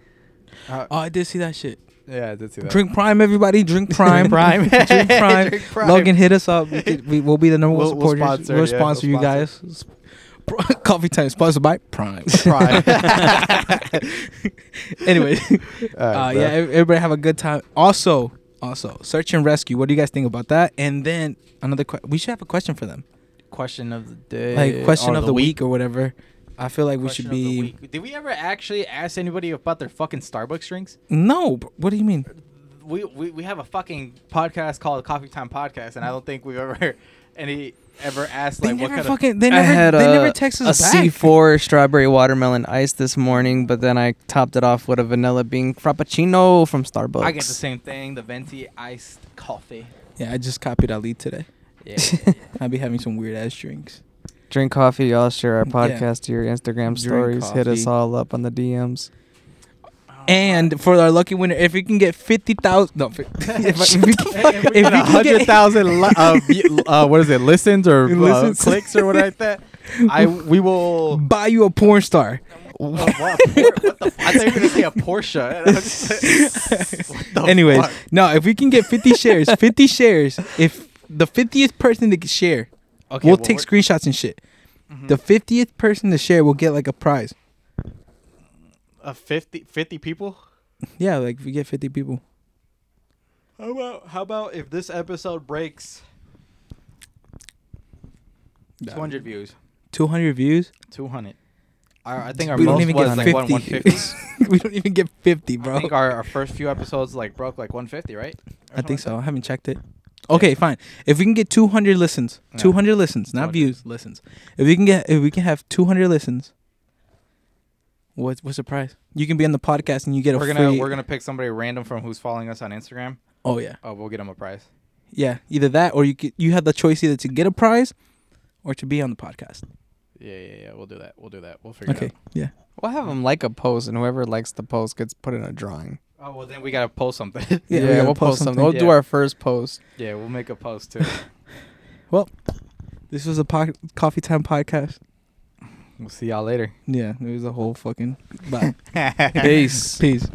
Uh, Oh, I did see that shit. yeah, I did see that. Drink Prime, everybody. Drink Prime. Prime. Drink Prime. Drink Prime. Logan, hit us up. We, we'll be the number one We'll- we'll sponsor, We'll yeah, sponsor we'll you guys. Coffee time sponsored by Prime. Prime. anyway, All right, uh, yeah, everybody have a good time. Also, also, search and rescue. What do you guys think about that? And then another, que- we should have a question for them, Question of the day. like question of the week. or whatever. I feel like we should be. Did we ever actually ask anybody about their fucking Starbucks drinks? No, what do you mean? We, we we have a fucking podcast called Coffee Time Podcast, and I don't think we've ever any ever asked They like what never kind of fucking. They I never. had they a, never text a us back. C4 strawberry watermelon ice this morning, but then I topped it off with a vanilla bean frappuccino from Starbucks. I get the same thing, the venti iced coffee. Yeah, I just copied Ali today. Yeah. I'll be having some weird ass drinks. Drink coffee, y'all. Share our Yeah. podcast to your Instagram stories. Hit us all up on the DMs. And for our lucky winner, if we can get fifty thousand, no, fi- if, if we can, if we if we get a can hundred get, thousand, li- uh, view- uh, what is it, listens or uh, Listens. clicks or whatever like that, I we will. buy you a porn star. Uh, what, Por- what the? F- I thought you were gonna say a Porsche. What the Anyways, fuck? no, if we can get fifty shares, fifty shares, if the fiftieth person to share, okay, we'll well, take we're- screenshots and shit. Mhm. The fiftieth person to share will get like a prize. Uh, 50, 50 people. Yeah, like we get fifty people. How about how about if this episode breaks two hundred views? Two hundred views. Two hundred. I, I think our we don't most even was get like one one fifty. fifty. we don't even get fifty, bro. I bro. think our, our first few episodes like broke like one fifty, right? Or I think something so. I haven't checked it. Okay, fine. If we can get 200 listens, Yeah. 200 listens, not 200. views, listens. If we can get, if we can have 200 listens, what what's the prize? You can be on the podcast and you get a We're gonna free. we're gonna pick somebody random from who's following us on Instagram. oh yeah, Oh, we'll get them a prize. yeah. Either that or you get, you have the choice either to get a prize or to be on the podcast. Yeah, yeah, yeah. We'll do that. We'll do that. We'll figure Okay, it out. yeah. We'll have them like a post, and whoever likes the post gets put in a drawing. Oh well, then we gotta post something. Yeah, Yeah, we will post post something. something. We'll do our first post. yeah, we'll make a post too. Well, this was a po- coffee time podcast. We'll see y'all later. Yeah, it was a whole fucking. Bye. Peace. Peace.